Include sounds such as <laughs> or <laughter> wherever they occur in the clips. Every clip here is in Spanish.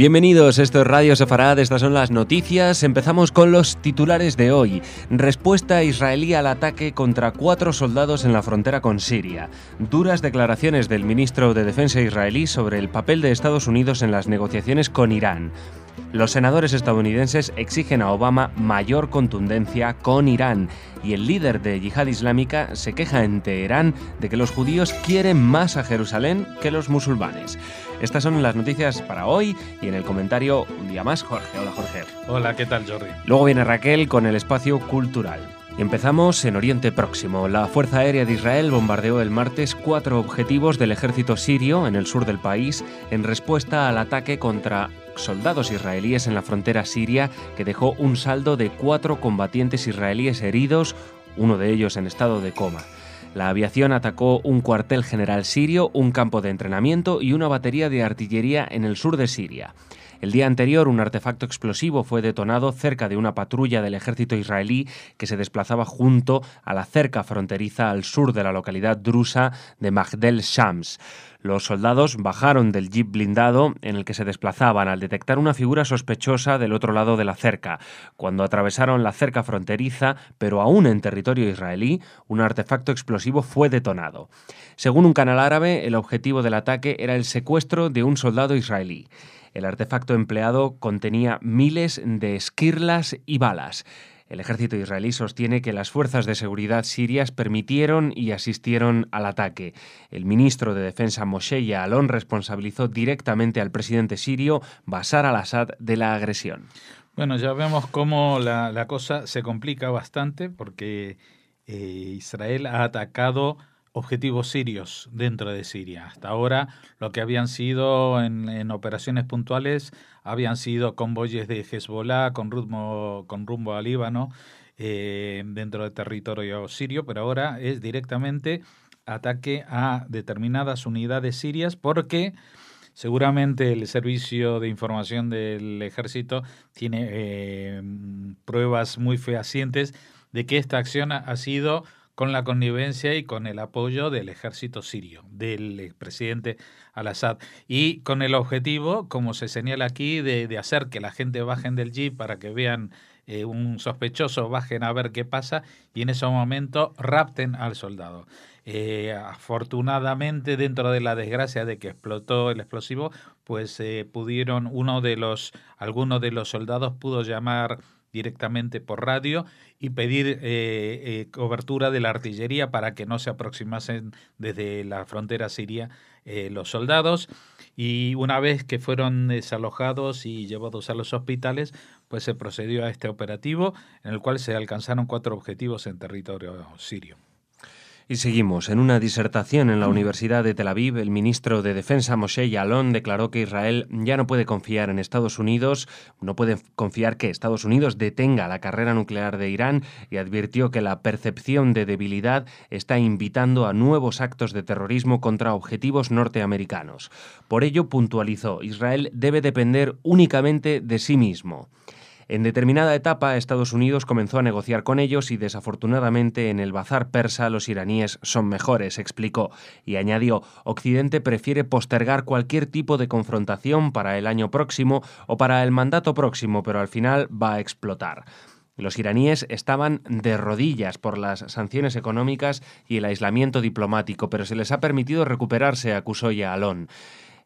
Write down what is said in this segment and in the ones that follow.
Bienvenidos, esto es Radio Sefarad, estas son las noticias. Empezamos con los titulares de hoy. Respuesta israelí al ataque contra cuatro soldados en la frontera con Siria. Duras declaraciones del ministro de Defensa israelí sobre el papel de Estados Unidos en las negociaciones con Irán. Los senadores estadounidenses exigen a Obama mayor contundencia con Irán y el líder de Yihad Islámica se queja en Teherán de que los judíos quieren más a Jerusalén que los musulmanes. Estas son las noticias para hoy y en el comentario un día más Jorge. Hola Jorge. Hola, ¿qué tal Jordi? Luego viene Raquel con el espacio cultural. Empezamos en Oriente Próximo. La Fuerza Aérea de Israel bombardeó el martes cuatro objetivos del ejército sirio en el sur del país en respuesta al ataque contra soldados israelíes en la frontera siria que dejó un saldo de cuatro combatientes israelíes heridos, uno de ellos en estado de coma. La aviación atacó un cuartel general sirio, un campo de entrenamiento y una batería de artillería en el sur de Siria. El día anterior, un artefacto explosivo fue detonado cerca de una patrulla del ejército israelí que se desplazaba junto a la cerca fronteriza al sur de la localidad drusa de Magdel Shams. Los soldados bajaron del jeep blindado en el que se desplazaban al detectar una figura sospechosa del otro lado de la cerca. Cuando atravesaron la cerca fronteriza, pero aún en territorio israelí, un artefacto explosivo fue detonado. Según un canal árabe, el objetivo del ataque era el secuestro de un soldado israelí. El artefacto empleado contenía miles de esquirlas y balas. El ejército israelí sostiene que las fuerzas de seguridad sirias permitieron y asistieron al ataque. El ministro de Defensa Moshe Yaalon responsabilizó directamente al presidente sirio Bashar al-Assad de la agresión. Bueno, ya vemos cómo la, cosa se complica bastante porque eh, Israel ha atacado objetivos sirios dentro de Siria. Hasta ahora lo que habían sido en, operaciones puntuales habían sido convoyes de Hezbollah con rumbo, con rumbo al Líbano eh, dentro del territorio sirio, pero ahora es directamente ataque a determinadas unidades sirias porque seguramente el servicio de información del ejército tiene eh, pruebas muy fehacientes de que esta acción ha sido con la connivencia y con el apoyo del ejército sirio, del presidente al-Assad, y con el objetivo, como se señala aquí, de, hacer que la gente bajen del jeep para que vean eh, un sospechoso, bajen a ver qué pasa y en ese momento rapten al soldado. Eh, afortunadamente, dentro de la desgracia de que explotó el explosivo, pues eh, pudieron, uno de los, algunos de los soldados pudo llamar directamente por radio y pedir eh, eh, cobertura de la artillería para que no se aproximasen desde la frontera siria eh, los soldados. Y una vez que fueron desalojados y llevados a los hospitales, pues se procedió a este operativo en el cual se alcanzaron cuatro objetivos en territorio sirio. Y seguimos. En una disertación en la Universidad de Tel Aviv, el ministro de Defensa Moshe Yalon declaró que Israel ya no puede confiar en Estados Unidos, no puede confiar que Estados Unidos detenga la carrera nuclear de Irán y advirtió que la percepción de debilidad está invitando a nuevos actos de terrorismo contra objetivos norteamericanos. Por ello, puntualizó, Israel debe depender únicamente de sí mismo. En determinada etapa, Estados Unidos comenzó a negociar con ellos y desafortunadamente en el bazar persa los iraníes son mejores, explicó, y añadió, Occidente prefiere postergar cualquier tipo de confrontación para el año próximo o para el mandato próximo, pero al final va a explotar. Los iraníes estaban de rodillas por las sanciones económicas y el aislamiento diplomático, pero se les ha permitido recuperarse, acusó Yaalon.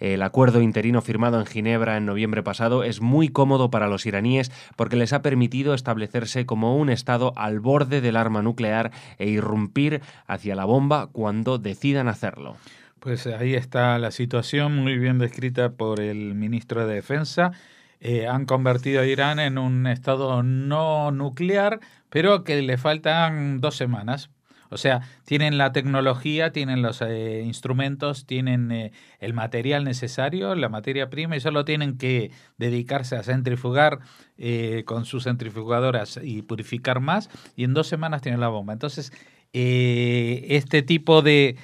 El acuerdo interino firmado en Ginebra en noviembre pasado es muy cómodo para los iraníes porque les ha permitido establecerse como un Estado al borde del arma nuclear e irrumpir hacia la bomba cuando decidan hacerlo. Pues ahí está la situación muy bien descrita por el ministro de Defensa. Eh, han convertido a Irán en un Estado no nuclear, pero que le faltan dos semanas o sea, tienen la tecnología, tienen los eh, instrumentos, tienen eh, el material necesario, la materia prima, y solo tienen que dedicarse a centrifugar eh, con sus centrifugadoras y purificar más, y en dos semanas tienen la bomba. Entonces, este tipo de,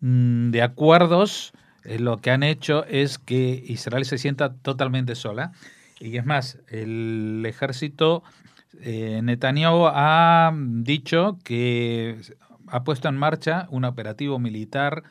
mm, de acuerdos lo que han hecho es que Israel se sienta totalmente sola. Y es más, el ejército Netanyahu ha dicho que ha puesto en marcha un operativo militar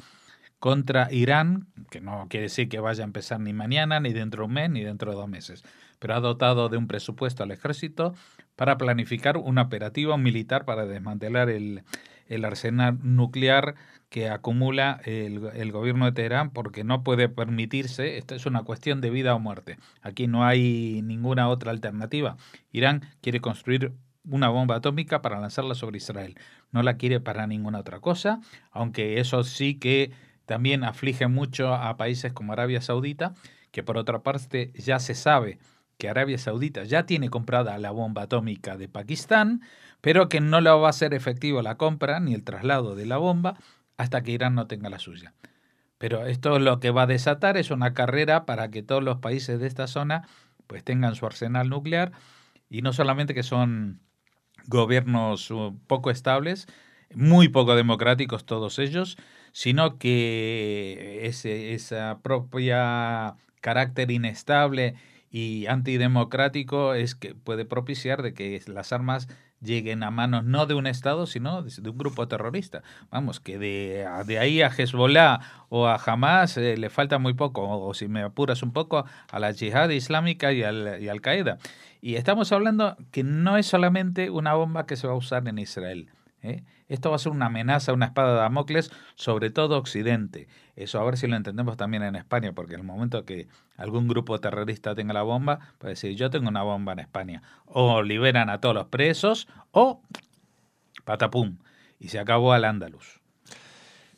contra Irán, que no quiere decir que vaya a empezar ni mañana, ni dentro de un mes, ni dentro de dos meses, pero ha dotado de un presupuesto al ejército para planificar un operativo militar para desmantelar el, el arsenal nuclear que acumula el, el, gobierno de Teherán porque no puede permitirse, esto es una cuestión de vida o muerte. Aquí no hay ninguna otra alternativa. Irán quiere construir una bomba atómica para lanzarla sobre Israel. No la quiere para ninguna otra cosa, aunque eso sí que también aflige mucho a países como Arabia Saudita, que por otra parte ya se sabe que Arabia Saudita ya tiene comprada la bomba atómica de Pakistán, pero que no la va a ser efectivo la compra ni el traslado de la bomba hasta que Irán no tenga la suya. Pero esto lo que va a desatar es una carrera para que todos los países de esta zona pues tengan su arsenal nuclear y no solamente que son gobiernos poco estables, muy poco democráticos todos ellos, sino que ese esa propia carácter inestable y antidemocrático es que puede propiciar de que las armas lleguen a manos no de un Estado, sino de, un grupo terrorista. Vamos, que de, de ahí a Hezbollah o a Hamas eh, le falta muy poco, o, si me apuras un poco, a la yihad islámica y al, y al Qaeda. Y estamos hablando que no es solamente una bomba que se va a usar en Israel. ¿Eh? Esto va a ser una amenaza, una espada de Damocles sobre todo Occidente. Eso a ver si lo entendemos también en España, porque en el momento que algún grupo terrorista tenga la bomba, puede decir, yo tengo una bomba en España. O liberan a todos los presos, o patapum, y se acabó al Andalus.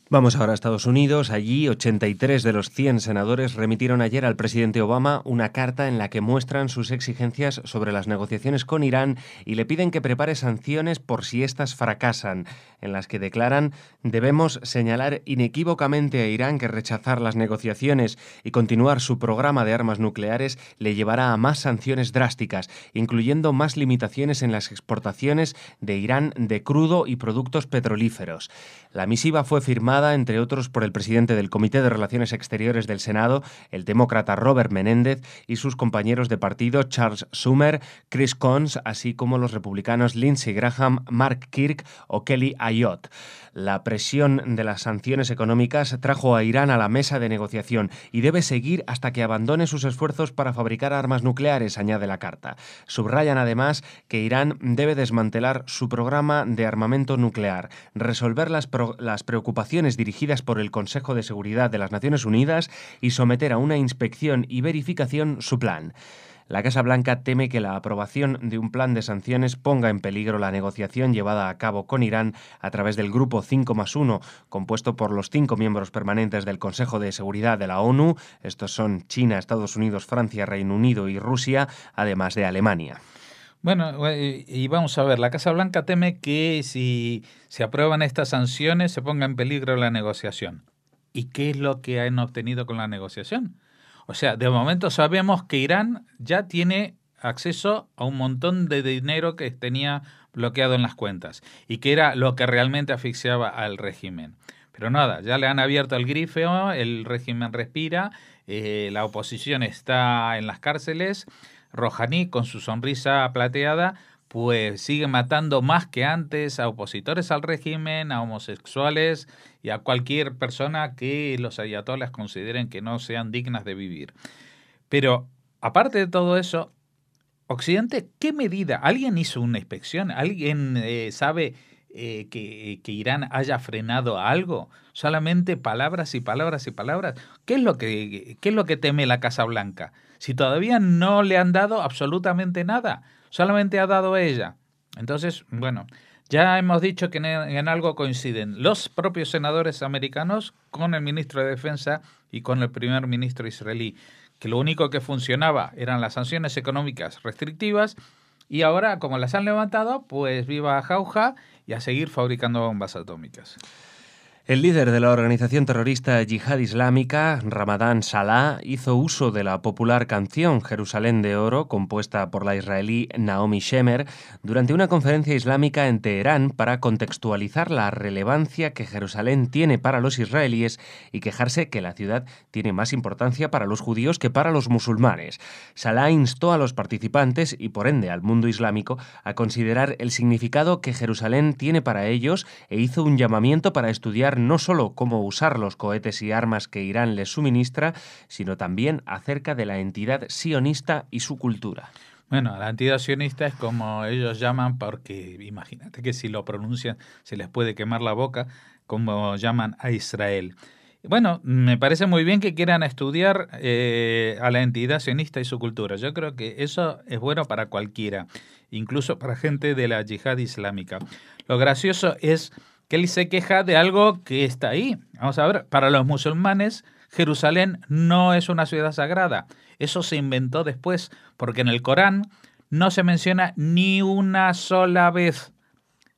Vamos ahora a Estados Unidos. Allí, 83 de los 100 senadores remitieron ayer al presidente Obama una carta en la que muestran sus exigencias sobre las negociaciones con Irán y le piden que prepare sanciones por si éstas fracasan, en las que declaran debemos señalar inequívocamente a Irán que rechazar las negociaciones y continuar su programa de armas nucleares le llevará a más sanciones drásticas, incluyendo más limitaciones en las exportaciones de Irán de crudo y productos petrolíferos. La misiva fue firmada, entre otros, por el presidente del Comité de Relaciones Exteriores del Senado, el demócrata Robert Menéndez, y sus compañeros de partido Charles Summer, Chris Coons, así como los republicanos Lindsey Graham, Mark Kirk o Kelly Ayotte. La presión de las sanciones económicas trajo a Irán a la mesa de negociación y debe seguir hasta que abandone sus esfuerzos para fabricar armas nucleares, añade la carta. Subrayan además que Irán debe desmantelar su programa de armamento nuclear, resolver las, las preocupaciones dirigidas por el Consejo de Seguridad de las Naciones Unidas y someter a una inspección y verificación su plan. La Casa Blanca teme que la aprobación de un plan de sanciones ponga en peligro la negociación llevada a cabo con Irán a través del Grupo 5 más 1, compuesto por los cinco miembros permanentes del Consejo de Seguridad de la ONU, estos son China, Estados Unidos, Francia, Reino Unido y Rusia, además de Alemania. Bueno, y vamos a ver, la Casa Blanca teme que si se aprueban estas sanciones se ponga en peligro la negociación. ¿Y qué es lo que han obtenido con la negociación? O sea, de momento sabemos que Irán ya tiene acceso a un montón de dinero que tenía bloqueado en las cuentas y que era lo que realmente asfixiaba al régimen. Pero nada, ya le han abierto el grifo, el régimen respira, eh, la oposición está en las cárceles, Rouhani con su sonrisa plateada pues sigue matando más que antes a opositores al régimen, a homosexuales y a cualquier persona que los ayatolas consideren que no sean dignas de vivir. Pero aparte de todo eso, Occidente, ¿qué medida? ¿Alguien hizo una inspección? ¿Alguien eh, sabe eh, que, que, Irán haya frenado algo? Solamente palabras y palabras y palabras. ¿Qué es lo que, qué es lo que teme la Casa Blanca? Si todavía no le han dado absolutamente nada solamente ha dado ella. Entonces, bueno, ya hemos dicho que en, algo coinciden los propios senadores americanos con el ministro de Defensa y con el primer ministro israelí, que lo único que funcionaba eran las sanciones económicas restrictivas y ahora, como las han levantado, pues viva jauja y a seguir fabricando bombas atómicas. El líder de la organización terrorista Yihad Islámica, Ramadán Salah, hizo uso de la popular canción Jerusalén de Oro, compuesta por la israelí Naomi Shemer, durante una conferencia islámica en Teherán para contextualizar la relevancia que Jerusalén tiene para los israelíes y quejarse que la ciudad tiene más importancia para los judíos que para los musulmanes. Salah instó a los participantes y por ende al mundo islámico a considerar el significado que Jerusalén tiene para ellos e hizo un llamamiento para estudiar no solo cómo usar los cohetes y armas que Irán les suministra, sino también acerca de la entidad sionista y su cultura. Bueno, la entidad sionista es como ellos llaman, porque imagínate que si lo pronuncian se les puede quemar la boca, como llaman a Israel. Bueno, me parece muy bien que quieran estudiar eh, a la entidad sionista y su cultura. Yo creo que eso es bueno para cualquiera, incluso para gente de la yihad islámica. Lo gracioso es él se queja de algo que está ahí. Vamos a ver, para los musulmanes, Jerusalén no es una ciudad sagrada. Eso se inventó después, porque en el Corán no se menciona ni una sola vez,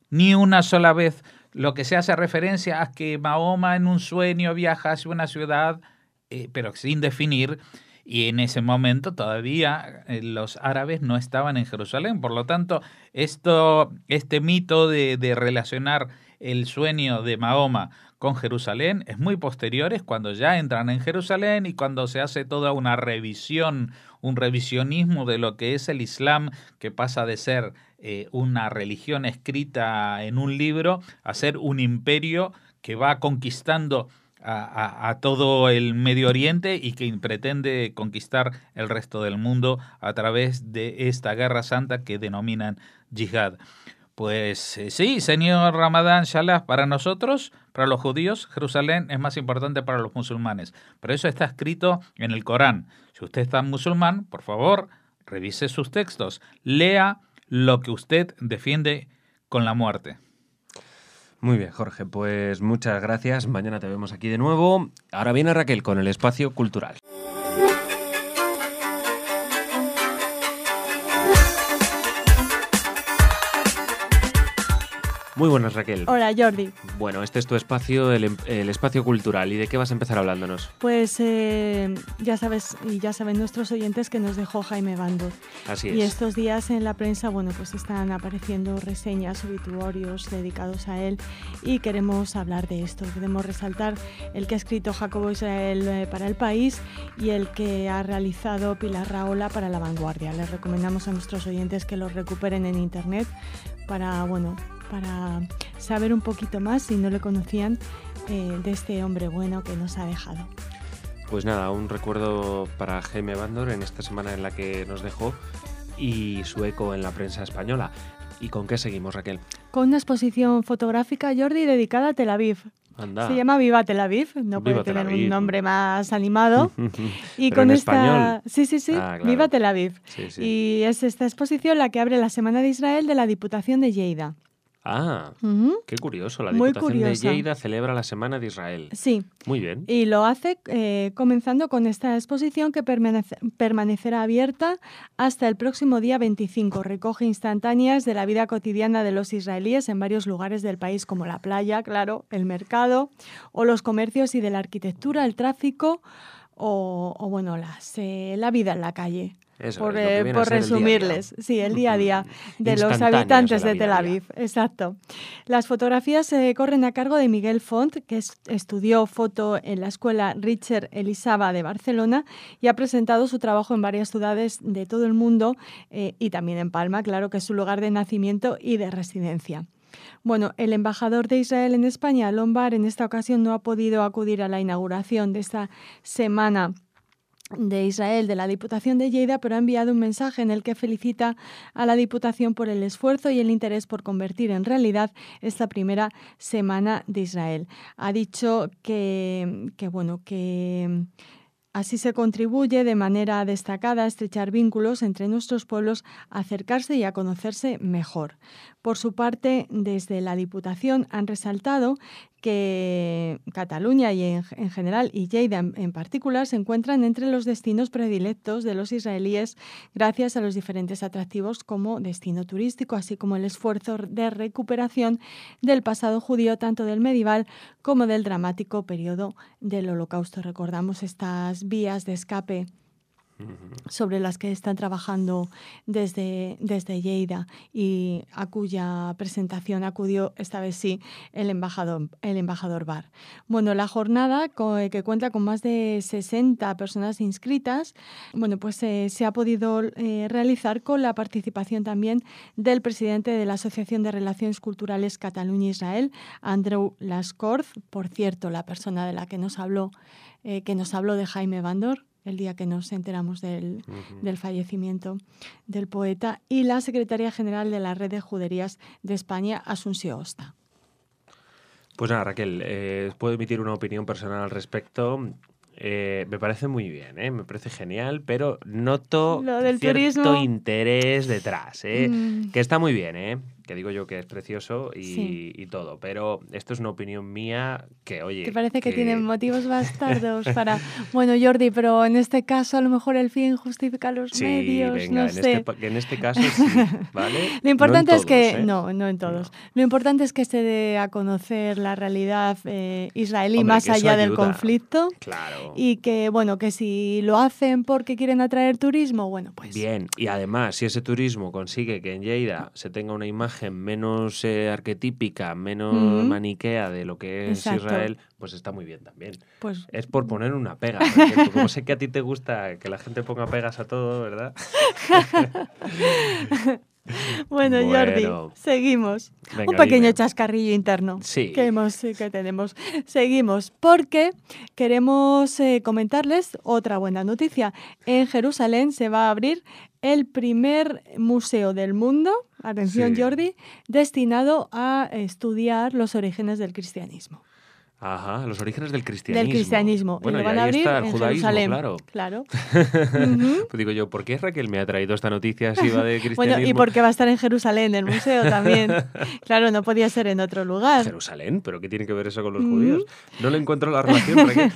ni una sola vez lo que se hace referencia a que Mahoma en un sueño viaja hacia una ciudad, eh, pero sin definir, y en ese momento todavía eh, los árabes no estaban en Jerusalén. Por lo tanto, esto, este mito de relacionar el sueño de Mahoma con Jerusalén es muy posterior, es cuando ya entran en Jerusalén y cuando se hace toda una revisión, un revisionismo de lo que es el Islam, que pasa de ser eh, una religión escrita en un libro a ser un imperio que va conquistando a, todo el Medio Oriente y que pretende conquistar el resto del mundo a través de esta guerra santa que denominan yihad. Pues eh, sí, señor Ramadán Shalah, para nosotros, para los judíos, Jerusalén es más importante para los musulmanes. Pero eso está escrito en el Corán. Si usted está musulmán, por favor, revise sus textos, lea lo que usted defiende con la muerte. Muy bien, Jorge, pues muchas gracias. Mañana te vemos aquí de nuevo. Ahora viene Raquel con el espacio cultural. Muy buenas, Raquel. Hola, Jordi. Bueno, este es tu espacio, el, espacio cultural. ¿Y de qué vas a empezar hablándonos? Pues eh, ya sabes, y ya saben nuestros oyentes que nos dejó Jaime Bando. Así es. Y estos días en la prensa, bueno, pues están apareciendo reseñas, obituarios dedicados a él y queremos hablar de esto. Queremos resaltar el que ha escrito Jacobo Israel eh, para el país y el que ha realizado Pilar Raola para La Vanguardia. Les recomendamos a nuestros oyentes que los recuperen en internet para, bueno, para saber un poquito más, si no le conocían, eh, de este hombre bueno que nos ha dejado. Pues nada, un recuerdo para Jaime Bandor en esta semana en la que nos dejó y su eco en la prensa española. ¿Y con qué seguimos, Raquel? Con una exposición fotográfica, Jordi, dedicada a Tel Aviv. Se llama Viva Tel Aviv, no puede tener un nombre más animado. <laughs> y con esta. Español. Sí, sí, sí, ah, Viva Tel Aviv. Y es esta exposición la que abre la Semana de Israel de la Diputación de Lleida. Ah, qué curioso. La Diputación de Lleida celebra la Semana de Israel. Sí. Muy bien. Y lo hace eh, comenzando con esta exposición que permanecerá abierta hasta el próximo día 25. Recoge instantáneas de la vida cotidiana de los israelíes en varios lugares del país, como la playa, claro, el mercado, o los comercios y de la arquitectura, el tráfico, o, bueno, las, eh, la vida en la calle por, eh, resumirles, sí, el día a día de los habitantes de, Tel Aviv. Exacto. Las fotografías se corren a cargo de Miguel Font, que estudió foto en la escuela Richard Elisaba de Barcelona y ha presentado su trabajo en varias ciudades de todo el mundo eh, y también en Palma, claro que es su lugar de nacimiento y de residencia. Bueno, el embajador de Israel en España, Lombard, en esta ocasión no ha podido acudir a la inauguración de esta semana de Israel, de la Diputación de Lleida, pero ha enviado un mensaje en el que felicita a la Diputación por el esfuerzo y el interés por convertir en realidad esta primera semana de Israel. Ha dicho que, bueno, que Así se contribuye de manera destacada a estrechar vínculos entre nuestros pueblos, a acercarse y a conocerse mejor. Por su parte, desde la Diputación han resaltado que Cataluña y en, general y Lleida en, particular se encuentran entre los destinos predilectos de los israelíes gracias a los diferentes atractivos como destino turístico, así como el esfuerzo de recuperación del pasado judío tanto del medieval como del dramático periodo del Holocausto. Recordamos estas vías de escape sobre las que están trabajando desde, desde Lleida y a cuya presentación acudió esta vez sí el embajador, el embajador Bar. Bueno, la jornada que cuenta con más de 60 personas inscritas, bueno, pues eh, se ha podido eh, realizar con la participación también del presidente de la Asociación de Relaciones Culturales Cataluña-Israel, Andrew Lascorz, por cierto, la persona de la que nos habló, eh, que nos habló de Jaime Bandor, el día que nos enteramos del, fallecimiento del poeta, y la secretaria general de la Red de Juderías de España, Asunción Osta. Pues nada, Raquel, eh, puedo emitir una opinión personal al respecto. Eh, me parece muy bien, ¿eh? me parece genial, pero noto cierto interés detrás, ¿eh? Mm. que está muy bien, ¿eh? Que digo yo que es precioso y, todo, pero esto es una opinión mía que, oye... Que parece que, tienen motivos bastardos para... <laughs> Bueno, Jordi, pero en este caso a lo mejor el fin justifica los medios, no en sé. Este, en este caso <laughs> sí, ¿vale? Lo importante es que... ¿eh? No, no en todos. Lo importante es que se dé a conocer la realidad eh, israelí más allá del conflicto. Claro. Y que, bueno, que si lo hacen porque quieren atraer turismo, bueno, pues... Bien, y además, si ese turismo consigue que en Lleida se tenga una imagen menos eh, arquetípica, menos maniquea de lo que es Israel, pues está muy bien también. Pues... Es por poner una pega. Como sé que a ti te gusta que la gente ponga pegas a todo, ¿verdad? <laughs> Bueno, Jordi, seguimos. Un pequeño chascarrillo interno que, hemos, que tenemos. Seguimos porque queremos eh, comentarles otra buena noticia. En Jerusalén se va a abrir el primer museo del mundo, atención Jordi, destinado a estudiar los orígenes del cristianismo. Ajá, los orígenes del cristianismo. Del cristianismo. Bueno, y van a abrir está el en judaísmo, Jerusalén. claro. Claro. <laughs> pues digo yo, ¿por qué Raquel me ha traído esta noticia si va de cristianismo? <laughs> bueno, y porque va a estar en Jerusalén, el museo también. <laughs> claro, no podía ser en otro lugar. Jerusalén, pero ¿qué tiene que ver eso con los judíos? No le encuentro la relación. Raquel.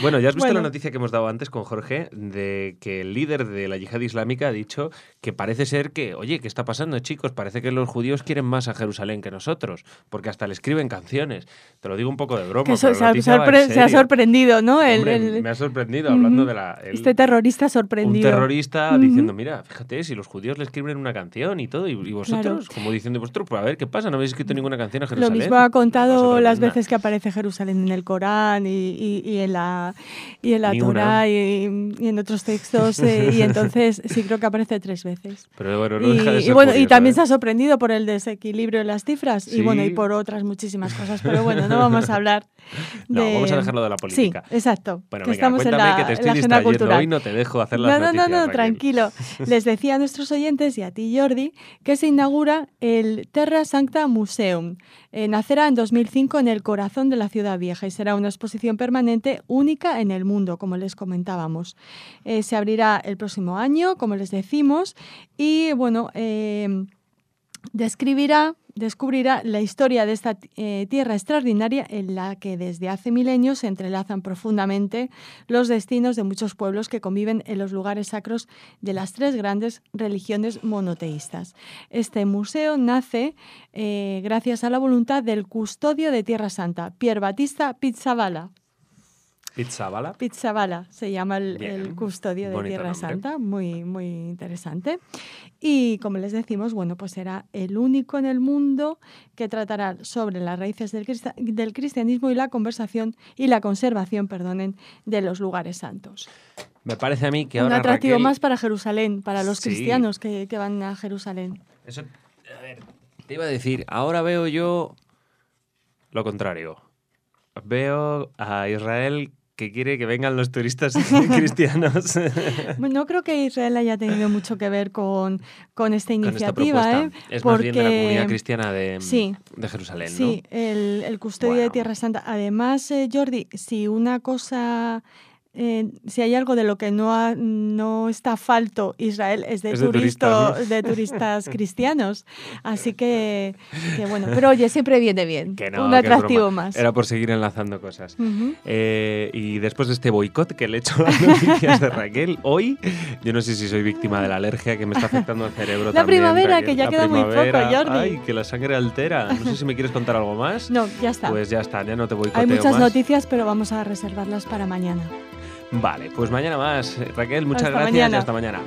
Bueno, ya has visto la noticia que hemos dado antes con Jorge de que el líder de la yihad islámica ha dicho que parece ser que, oye, ¿qué está pasando, chicos? Parece que los judíos quieren más a Jerusalén que nosotros, porque hasta le escriben canciones. Te lo digo un poco de broma. Que se, ha sorprendido, ¿no? Me ha sorprendido hablando de la... este terrorista sorprendido. Un terrorista diciendo, mira, fíjate, si los judíos le escriben una canción y todo, y, vosotros, como diciendo vosotros, pues a ver, ¿qué pasa? ¿No habéis escrito ninguna canción a Jerusalén? Lo mismo ha contado las veces que aparece Jerusalén en el Corán y, y en la, y en la Torah y, en otros textos, eh, y <laughs> entonces sí creo que aparece tres veces. Pero bueno, no deja de ser y, bueno, y también ¿eh? se ha sorprendido por el desequilibrio en las cifras, y bueno, y por otras muchísimas cosas, pero bueno, no vamos a hablar <laughs> no, vamos a dejarlo de la política. Sí, exacto. Bueno, que estamos en la, que te estoy en cultural. Hoy no te dejo hacer las no, noticias, No, no, tranquilo. <laughs> Les decía a nuestros oyentes y a ti, Jordi, que se inaugura el Terra Sancta Museum. Eh, nacerá en 2005 en el corazón de la ciudad vieja y será una exposición permanente única en el mundo, como les comentábamos. Eh, se abrirá el próximo año, como les decimos, y bueno, eh, describirá descubrirá la historia de esta eh, tierra extraordinaria en la que desde hace milenios se entrelazan profundamente los destinos de muchos pueblos que conviven en los lugares sacros de las tres grandes religiones monoteístas. Este museo nace eh, gracias a la voluntad del custodio de Tierra Santa, Pier Batista Pizzabala. Pizzabala. Pizzabala se llama el, custodio de Tierra Santa, muy, muy interesante. Y como les decimos, bueno, pues será el único en el mundo que tratará sobre las raíces del, del cristianismo y la conversación y la conservación, perdonen, de los lugares santos. Me parece a mí que ahora. Un atractivo más para Jerusalén, para los cristianos que, que, van a Jerusalén. Eso, a ver, te iba a decir, ahora veo yo lo contrario. Veo a Israel que quiere que vengan los turistas <laughs> cristianos. <laughs> no creo que Israel haya tenido mucho que ver con, con esta iniciativa. ¿eh? Es Porque... más bien de la comunidad cristiana de, de Jerusalén. Sí, el, el custodio de Tierra Santa. Además, eh, Jordi, si una cosa eh, si hay algo de lo que no, no está falto Israel es de, de, turistas <laughs> cristianos. Así que, bueno, pero oye, siempre viene bien. un atractivo más. Era por seguir enlazando cosas. Eh, y después de este boicot que le he hecho a las <laughs> noticias de Raquel, hoy yo no sé si soy víctima de la alergia que me está afectando al cerebro. La primavera, que ya queda muy poco, Jordi. Ay, que la sangre altera. No sé si me quieres contar algo más. No, ya está. Pues ya está, ya no te boicoteo Hay muchas noticias, pero vamos a reservarlas para mañana. Vale, pues mañana más. Raquel, muchas gracias y hasta mañana.